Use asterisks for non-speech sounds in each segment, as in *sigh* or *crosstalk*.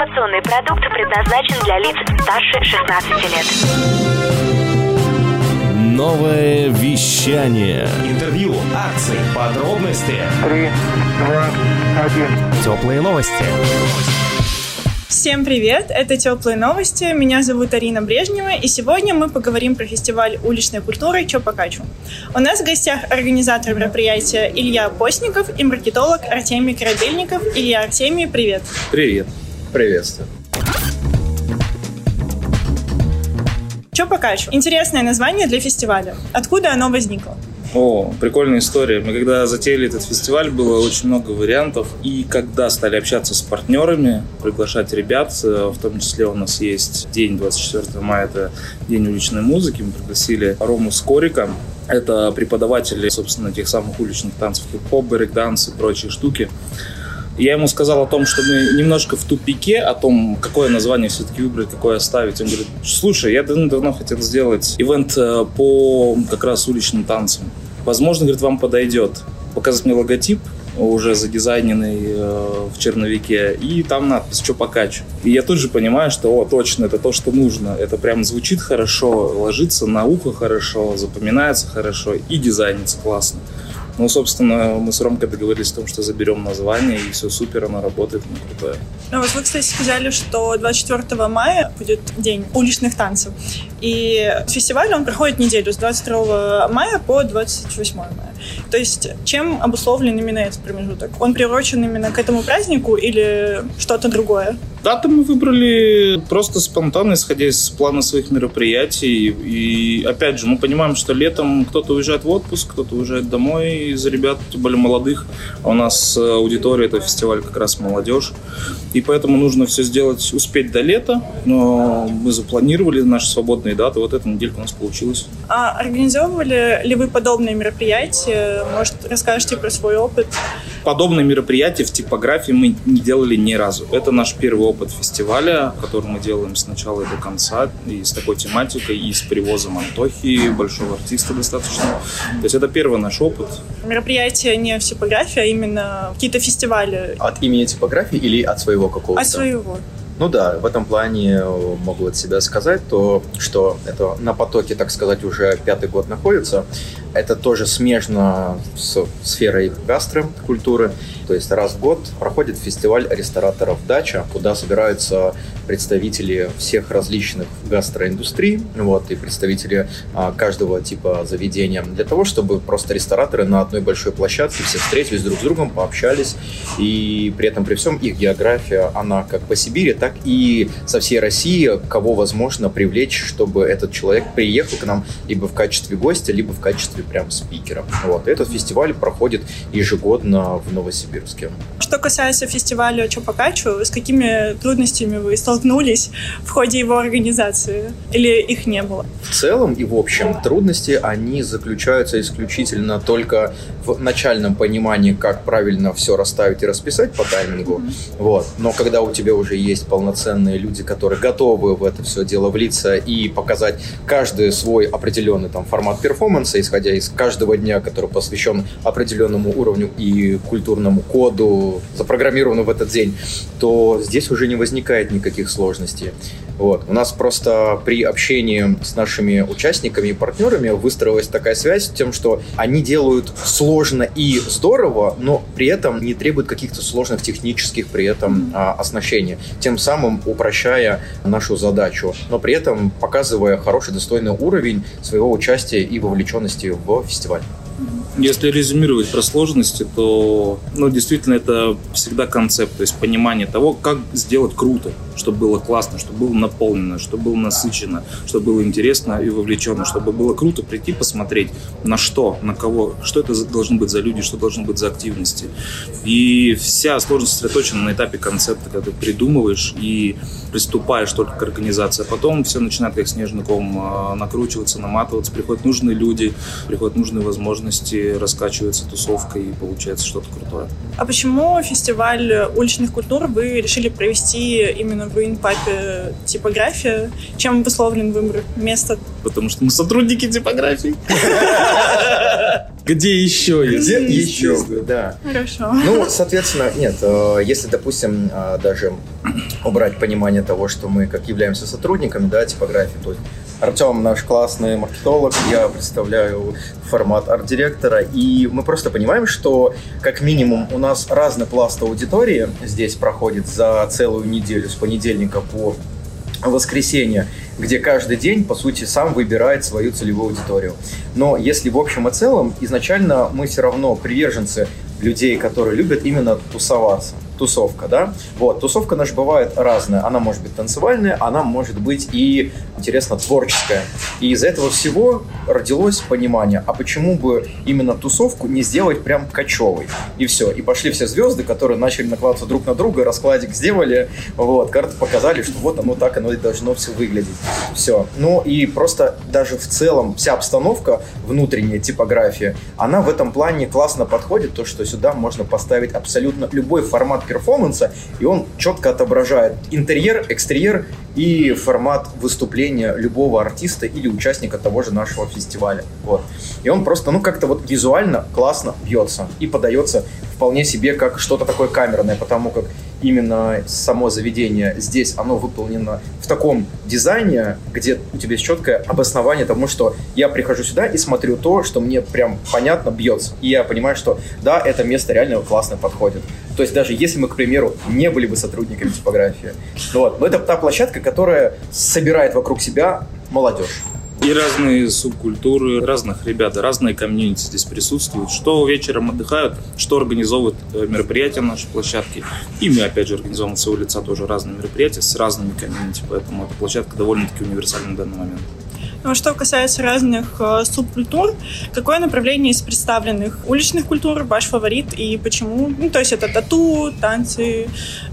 Информационный продукт предназначен для лиц старше 16 лет. Новое вещание. Интервью, акции, подробности. Три, два, один. Теплые новости. Всем привет! Это «Теплые новости». Меня зовут Арина Брежнева, и сегодня мы поговорим про фестиваль уличной культуры «Чё покачу». У нас в гостях организатор мероприятия Илья Постников и маркетолог Артемий Корабельников. Илья, Артемий, привет! Привет! Приветствую! «Чё покачу» — интересное название для фестиваля. Откуда оно возникло? О, прикольная история. Мы когда затеяли этот фестиваль, было очень много вариантов. И когда стали общаться с партнерами, приглашать ребят, э, в том числе у нас есть день 24 мая, это День уличной музыки, мы пригласили Рому Скорика, это преподаватель, собственно, тех самых уличных танцев, хип-хоп, брейк-данс и прочие штуки. Я ему сказал о том, что мы немножко в тупике, о том, какое название все-таки выбрать, какое оставить. Он говорит, слушай, я давно хотел сделать ивент э, по как раз уличным танцам. Возможно, говорит, вам подойдет. Показать мне логотип, уже задизайненный э, в черновике, и там надпись «Что покачу». И я тут же понимаю, что, о, точно, это то, что нужно. Это прям звучит хорошо, ложится на ухо хорошо, запоминается хорошо и дизайнится классно. Ну, собственно, мы с Ромкой договорились о том, что заберем название, и все супер, оно работает, оно крутое. Ну, вот вы, кстати, сказали, что 24 мая будет день уличных танцев. И фестиваль, он проходит неделю с 22 мая по 28 мая. То есть чем обусловлен именно этот промежуток? Он приурочен именно к этому празднику или что-то другое? Дату мы выбрали просто спонтанно, исходя из плана своих мероприятий. И опять же, мы понимаем, что летом кто-то уезжает в отпуск, кто-то уезжает домой из ребят, тем более молодых. А у нас аудитория, это фестиваль как раз молодежь. И поэтому нужно все сделать, успеть до лета. Но мы запланировали наши свободные даты. Вот эта неделька у нас получилась. А организовывали ли вы подобные мероприятия? Может, расскажете про свой опыт? Подобные мероприятия в типографии мы не делали ни разу. Это наш первый опыт фестиваля, который мы делаем с начала и до конца, и с такой тематикой, и с привозом Антохи, большого артиста достаточно. То есть это первый наш опыт. Мероприятие не в типографии, а именно какие-то фестивали. От имени типографии или от своего какого-то? От своего. Ну да, в этом плане могу от себя сказать то, что это на потоке, так сказать, уже пятый год находится. Это тоже смежно с сферой гастрокультуры. То есть раз в год проходит фестиваль рестораторов «Дача», куда собираются представители всех различных гастроиндустрий вот, и представители а, каждого типа заведения для того, чтобы просто рестораторы на одной большой площадке все встретились друг с другом, пообщались. И при этом, при всем, их география, она как по Сибири, так и со всей России, кого возможно привлечь, чтобы этот человек приехал к нам либо в качестве гостя, либо в качестве прям спикера. Вот. Этот фестиваль проходит ежегодно в Новосибирске. Что касается фестиваля Чопакачу, с какими трудностями вы столкнулись в ходе его организации? Или их не было? В целом и в общем трудности, они заключаются исключительно только в начальном понимании, как правильно все расставить и расписать по таймингу. Mm-hmm. Вот. Но когда у тебя уже есть полноценные люди, которые готовы в это все дело влиться и показать каждый свой определенный там формат перформанса, исходя из каждого дня, который посвящен определенному уровню и культурному коду, запрограммировано в этот день, то здесь уже не возникает никаких сложностей. Вот. У нас просто при общении с нашими участниками и партнерами выстроилась такая связь с тем, что они делают сложно и здорово, но при этом не требуют каких-то сложных технических при этом а, оснащений, тем самым упрощая нашу задачу, но при этом показывая хороший достойный уровень своего участия и вовлеченности в фестиваль. Если резюмировать про сложности, то ну, действительно это всегда концепт, то есть понимание того, как сделать круто, чтобы было классно, чтобы было наполнено, чтобы было насыщенно, чтобы было интересно и вовлеченно, чтобы было круто прийти посмотреть на что, на кого, что это должны быть за люди, что должно быть за активности. И вся сложность сосредоточена на этапе концепта, когда ты придумываешь и приступаешь только к организации, а потом все начинает как снежный ком а, накручиваться, наматываться, приходят нужные люди, приходят нужные возможности, раскачивается тусовка и получается что-то крутое. А почему фестиваль уличных культур вы решили провести именно в Инпапе типография? Чем обусловлен выбор места? Потому что мы сотрудники типографии. *laughs* Где еще есть? Где еще? Да. Хорошо. Ну, соответственно, нет, э, если, допустим, э, даже убрать понимание того, что мы как являемся сотрудниками, да, типографии, то есть Артем наш классный маркетолог, я представляю формат арт-директора, и мы просто понимаем, что как минимум у нас разный пласт аудитории здесь проходит за целую неделю, с понедельника по воскресенье, где каждый день, по сути, сам выбирает свою целевую аудиторию. Но если в общем и целом, изначально мы все равно приверженцы людей, которые любят именно тусоваться тусовка, да? Вот, тусовка наша бывает разная. Она может быть танцевальная, она может быть и, интересно, творческая. И из этого всего родилось понимание, а почему бы именно тусовку не сделать прям кочевой? И все. И пошли все звезды, которые начали накладываться друг на друга, раскладик сделали, вот, карты показали, что вот оно так, оно и должно все выглядеть. Все. Ну и просто даже в целом вся обстановка, внутренняя типография, она в этом плане классно подходит, то, что сюда можно поставить абсолютно любой формат перформанса, и он четко отображает интерьер, экстерьер и формат выступления любого артиста или участника того же нашего фестиваля. Вот. И он просто, ну, как-то вот визуально классно бьется и подается вполне себе как что-то такое камерное, потому как именно само заведение здесь, оно выполнено в таком дизайне, где у тебя есть четкое обоснование тому, что я прихожу сюда и смотрю то, что мне прям понятно бьется. И я понимаю, что да, это место реально классно подходит. То есть даже если мы, к примеру, не были бы сотрудниками типографии. Вот. Но это та площадка, которая собирает вокруг себя молодежь. И разные субкультуры, разных ребят, разные комьюнити здесь присутствуют. Что вечером отдыхают, что организовывают э, мероприятия на нашей площадке. И мы, опять же, организовываем с своего лица тоже разные мероприятия с разными комьюнити. Поэтому эта площадка довольно-таки универсальна в данный момент. Ну, что касается разных э, субкультур, какое направление из представленных уличных культур ваш фаворит и почему? Ну, то есть это тату, танцы,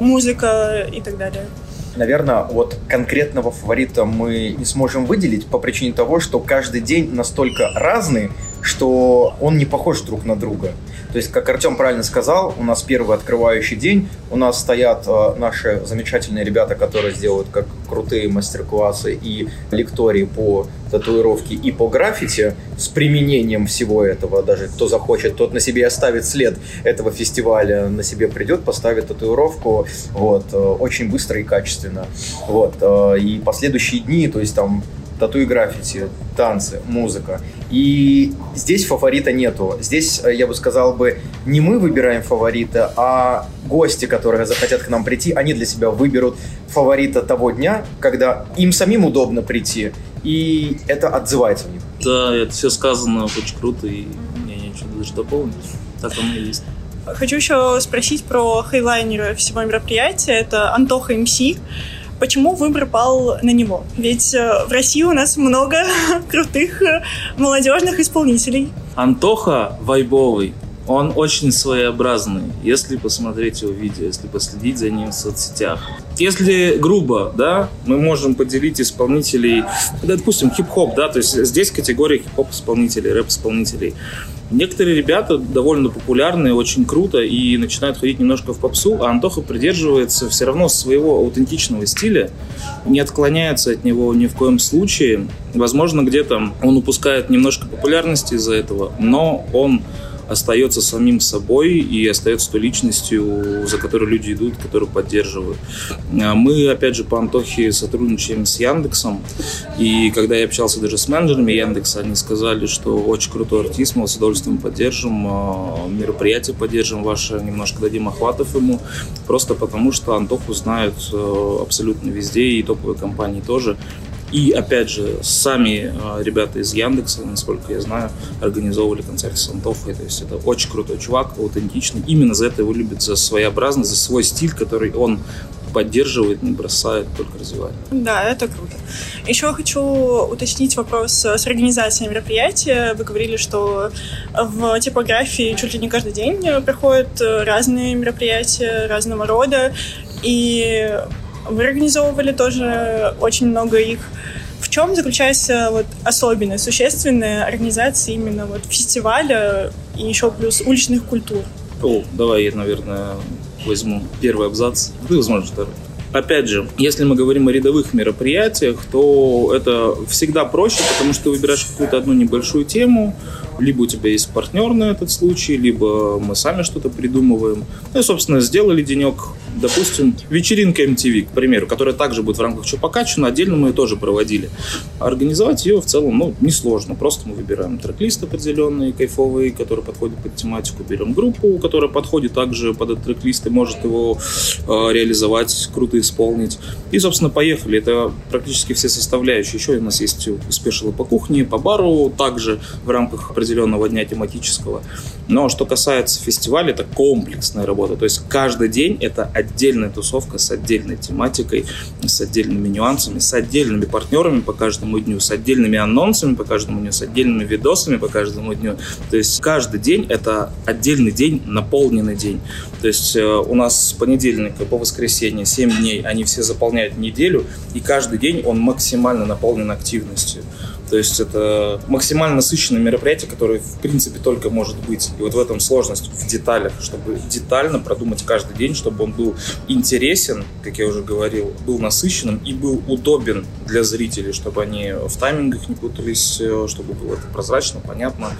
музыка и так далее. Наверное, вот конкретного фаворита мы не сможем выделить по причине того, что каждый день настолько разный, что он не похож друг на друга. То есть, как Артем правильно сказал, у нас первый открывающий день, у нас стоят э, наши замечательные ребята, которые сделают как крутые мастер-классы и лектории по татуировке и по граффити с применением всего этого. Даже кто захочет, тот на себе оставит след этого фестиваля, на себе придет, поставит татуировку, вот, э, очень быстро и качественно. Вот, э, и последующие дни, то есть там тату и граффити, танцы, музыка. И здесь фаворита нету. Здесь, э, я бы сказал бы, не мы выбираем фаворита, а гости, которые захотят к нам прийти, они для себя выберут фаворита того дня, когда им самим удобно прийти, и это отзывается в них. Да, это все сказано очень круто, и мне нечего даже дополнить. Так оно и есть. Хочу еще спросить про хейлайнера всего мероприятия. Это Антоха МС. Почему выбор пал на него? Ведь э, в России у нас много *laughs* крутых э, молодежных исполнителей. Антоха вайбовый, он очень своеобразный, если посмотреть его видео, если последить за ним в соцсетях. Если грубо, да, мы можем поделить исполнителей, допустим, хип-хоп, да, то есть здесь категория хип-хоп исполнителей, рэп исполнителей. Некоторые ребята довольно популярные, очень круто и начинают ходить немножко в попсу, а Антоха придерживается все равно своего аутентичного стиля, не отклоняется от него ни в коем случае. Возможно, где-то он упускает немножко популярности из-за этого, но он остается самим собой и остается той личностью, за которой люди идут, которую поддерживают. А Мы, опять же, по Антохе сотрудничаем с Яндексом, и когда я общался даже с менеджерами Яндекса, они сказали, что очень крутой артист, мы с удовольствием поддержим, а, мероприятие поддержим ваше, немножко дадим охватов ему, просто потому что Антоху знают э, абсолютно везде, и топовые компании тоже. И, опять же, сами э, ребята из Яндекса, насколько я знаю, организовывали концерт с Антохой. То есть это очень крутой чувак, аутентичный. Именно за это его любят, за своеобразность, за свой стиль, который он поддерживает, не бросает, только развивает. Да, это круто. Еще хочу уточнить вопрос с организацией мероприятия. Вы говорили, что в типографии чуть ли не каждый день проходят разные мероприятия разного рода. И вы организовывали тоже очень много их. В чем заключается вот особенность, существенная организация именно вот фестиваля и еще плюс уличных культур? О, давай я, наверное, возьму первый абзац, ты, возможно, второй. Опять же, если мы говорим о рядовых мероприятиях, то это всегда проще, потому что ты выбираешь какую-то одну небольшую тему, либо у тебя есть партнер на этот случай, либо мы сами что-то придумываем. Ну и, собственно, сделали денек, допустим, вечеринка MTV, к примеру, которая также будет в рамках Чупакачу, но отдельно мы ее тоже проводили. Организовать ее в целом, ну, несложно. Просто мы выбираем трек-лист определенный, кайфовый, который подходит под тематику, берем группу, которая подходит также под этот трек-лист и может его э, реализовать, круто исполнить. И, собственно, поехали. Это практически все составляющие. Еще у нас есть спешилы по кухне, по бару, также в рамках определенного дня тематического. Но что касается фестиваля, это комплексная работа. То есть каждый день это отдельная тусовка с отдельной тематикой, с отдельными нюансами, с отдельными партнерами по каждому дню, с отдельными анонсами по каждому дню, с отдельными видосами по каждому дню. То есть каждый день это отдельный день, наполненный день. То есть э, у нас с понедельника по воскресенье 7 дней, они все заполняют неделю, и каждый день он максимально наполнен активностью. То есть это максимально насыщенное мероприятие, которое в принципе только может быть. И вот в этом сложность в деталях, чтобы детально продумать каждый день, чтобы он был интересен, как я уже говорил, был насыщенным и был удобен для зрителей, чтобы они в таймингах не путались, э, чтобы было это прозрачно, понятно,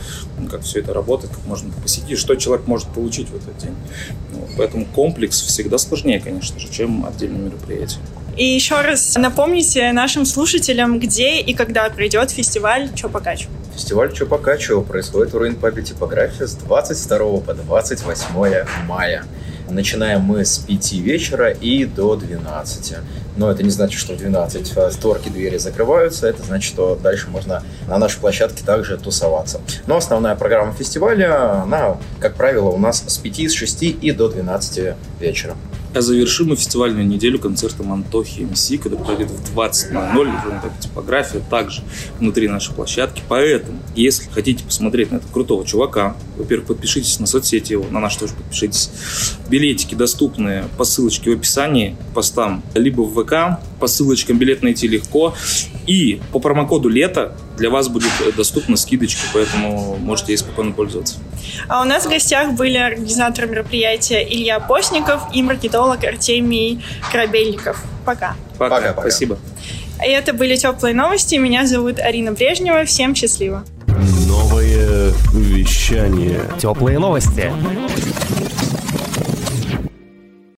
как все это работает, как можно посетить, что человек может получить в этот день. Поэтому комплекс всегда сложнее, конечно же, чем отдельное мероприятие. И еще раз напомните нашим слушателям, где и когда пройдет фестиваль Чо Покачу. Фестиваль Чо Покачу происходит в Руин-пабе типография с 22 по 28 мая. Начинаем мы с 5 вечера и до 12. Но это не значит, что в 12 э, створки двери закрываются. Это значит, что дальше можно на нашей площадке также тусоваться. Но основная программа фестиваля, она, как правило, у нас с 5, с 6 и до 12 вечера. А завершим мы фестивальную неделю концертом Антохи МС, который пройдет в 20.00 в типография, также внутри нашей площадки. Поэтому, если хотите посмотреть на этого крутого чувака, во-первых, подпишитесь на соцсети его, на наш тоже подпишитесь. Билетики доступны по ссылочке в описании постам, либо в ВК, по ссылочкам билет найти легко. И по промокоду «Лето» для вас будет доступна скидочка, поэтому можете ей спокойно пользоваться. А у нас в гостях были организаторы мероприятия Илья Постников и маркетолог Артемий Корабельников. Пока. Пока. Пока. Пока. Спасибо. И это были теплые новости. Меня зовут Арина Брежнева. Всем счастливо. Новое вещание. Теплые новости.